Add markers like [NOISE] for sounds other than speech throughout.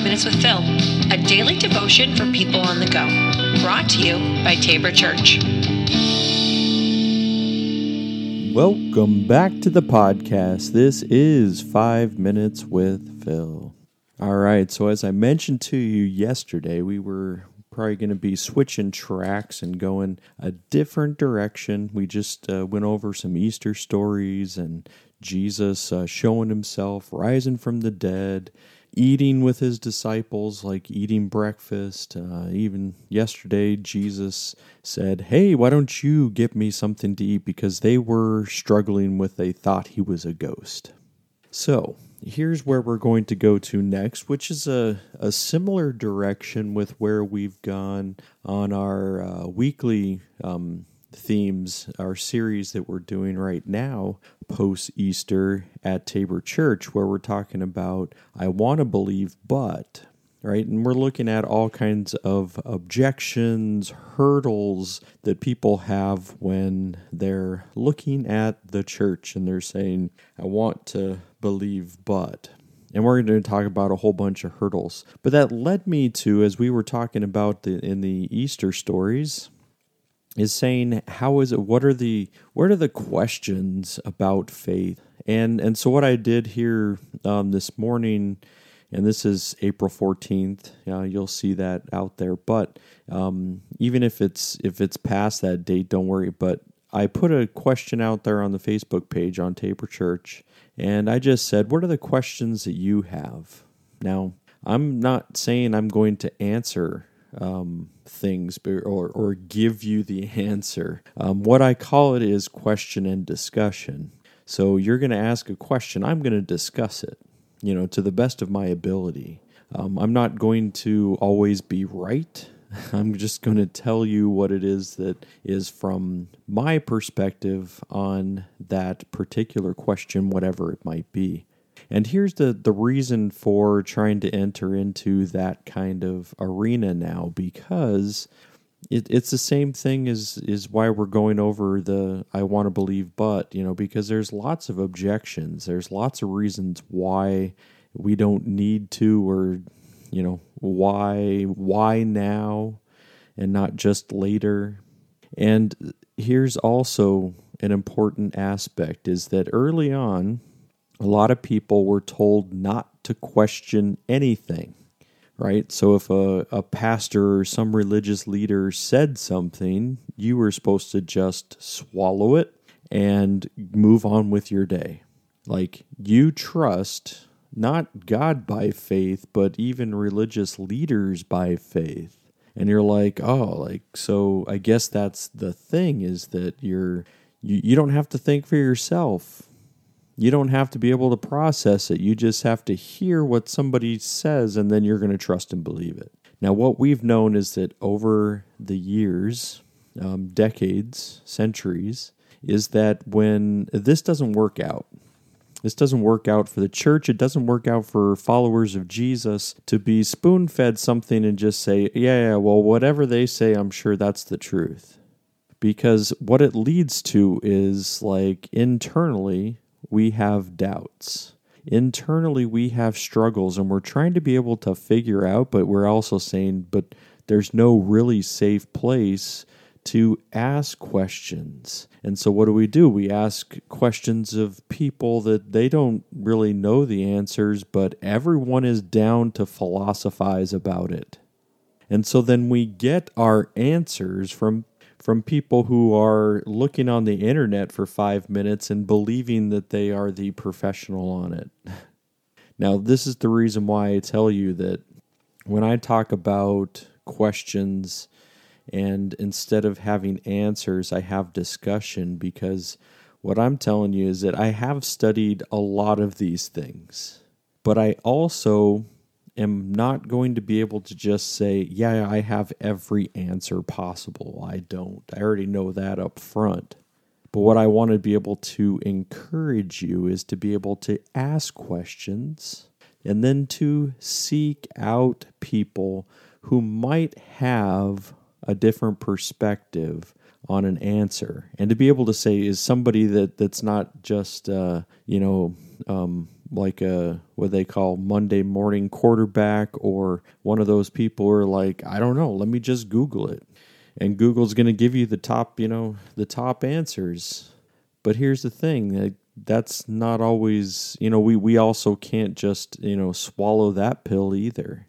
Minutes with Phil, a daily devotion for people on the go. Brought to you by Tabor Church. Welcome back to the podcast. This is Five Minutes with Phil. All right, so as I mentioned to you yesterday, we were probably going to be switching tracks and going a different direction. We just uh, went over some Easter stories and Jesus uh, showing himself, rising from the dead, eating with his disciples, like eating breakfast. Uh, even yesterday, Jesus said, Hey, why don't you get me something to eat? Because they were struggling with, they thought he was a ghost. So, here's where we're going to go to next, which is a, a similar direction with where we've gone on our uh, weekly um, themes, our series that we're doing right now, post Easter at Tabor Church, where we're talking about I want to believe, but. Right, and we're looking at all kinds of objections, hurdles that people have when they're looking at the church and they're saying, I want to believe, but. And we're going to talk about a whole bunch of hurdles. But that led me to, as we were talking about the, in the Easter stories, is saying how is it what are the what are the questions about faith? And and so what i did here um, this morning and this is april 14th uh, you'll see that out there but um, even if it's if it's past that date don't worry but i put a question out there on the facebook page on Tabor church and i just said what are the questions that you have? Now i'm not saying i'm going to answer um, things or, or give you the answer. Um, what I call it is question and discussion. So you're going to ask a question, I'm going to discuss it, you know, to the best of my ability. Um, I'm not going to always be right. [LAUGHS] I'm just going to tell you what it is that is from my perspective on that particular question, whatever it might be. And here's the, the reason for trying to enter into that kind of arena now because it, it's the same thing as is why we're going over the I want to believe but, you know, because there's lots of objections. There's lots of reasons why we don't need to or you know, why why now and not just later. And here's also an important aspect is that early on a lot of people were told not to question anything, right? So if a, a pastor or some religious leader said something, you were supposed to just swallow it and move on with your day. Like you trust not God by faith, but even religious leaders by faith. And you're like, oh, like, so I guess that's the thing is that you're, you, you don't have to think for yourself you don't have to be able to process it. You just have to hear what somebody says and then you're going to trust and believe it. Now, what we've known is that over the years, um, decades, centuries, is that when this doesn't work out, this doesn't work out for the church. It doesn't work out for followers of Jesus to be spoon fed something and just say, yeah, yeah, well, whatever they say, I'm sure that's the truth. Because what it leads to is like internally, we have doubts. Internally, we have struggles, and we're trying to be able to figure out, but we're also saying, but there's no really safe place to ask questions. And so, what do we do? We ask questions of people that they don't really know the answers, but everyone is down to philosophize about it. And so, then we get our answers from from people who are looking on the internet for five minutes and believing that they are the professional on it. [LAUGHS] Now, this is the reason why I tell you that when I talk about questions and instead of having answers, I have discussion because what I'm telling you is that I have studied a lot of these things, but I also am not going to be able to just say, yeah, I have every answer possible. I don't. I already know that up front. But what I want to be able to encourage you is to be able to ask questions and then to seek out people who might have a different perspective on an answer and to be able to say is somebody that that's not just uh, you know um, like a what they call Monday morning quarterback or one of those people who are like, I don't know, let me just Google it. And Google's going to give you the top, you know, the top answers. But here's the thing, that's not always, you know, we we also can't just, you know, swallow that pill either.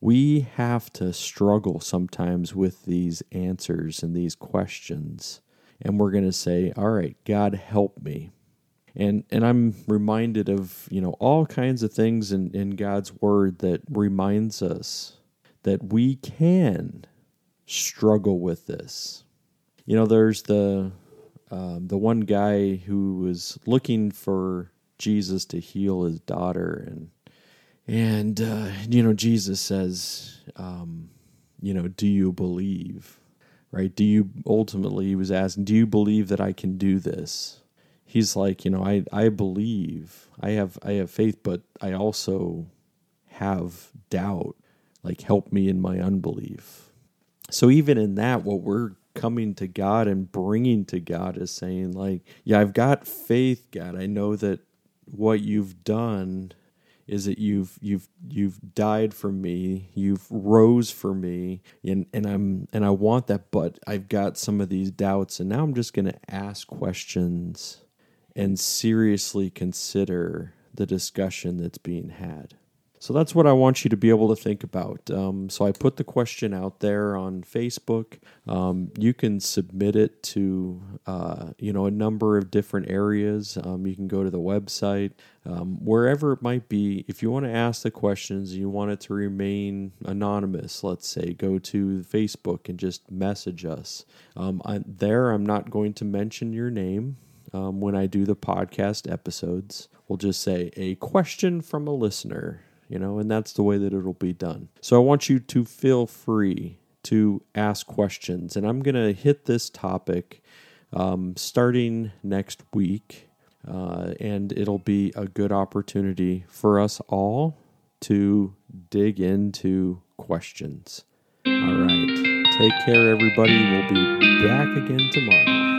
We have to struggle sometimes with these answers and these questions. And we're going to say, "All right, God help me." And and I'm reminded of you know all kinds of things in, in God's word that reminds us that we can struggle with this. You know, there's the um, the one guy who was looking for Jesus to heal his daughter, and and uh, you know Jesus says, um, you know, do you believe? Right? Do you ultimately he was asking, do you believe that I can do this? He's like, you know, I I believe, I have I have faith, but I also have doubt. Like help me in my unbelief. So even in that what we're coming to God and bringing to God is saying like, yeah, I've got faith, God. I know that what you've done is that you've you've you've died for me you've rose for me and and I'm and I want that but I've got some of these doubts and now I'm just going to ask questions and seriously consider the discussion that's being had. So that's what I want you to be able to think about. Um, so I put the question out there on Facebook. Um, you can submit it to uh, you know a number of different areas. Um, you can go to the website, um, wherever it might be. If you want to ask the questions, you want it to remain anonymous. Let's say go to Facebook and just message us. Um, I, there, I'm not going to mention your name um, when I do the podcast episodes. We'll just say a question from a listener, you know, and that's the way that it'll be done. So I want you to feel free to ask questions, and I'm going to hit this topic um, starting next week, uh, and it'll be a good opportunity for us all to dig into questions. All right. Take care, everybody. We'll be back again tomorrow.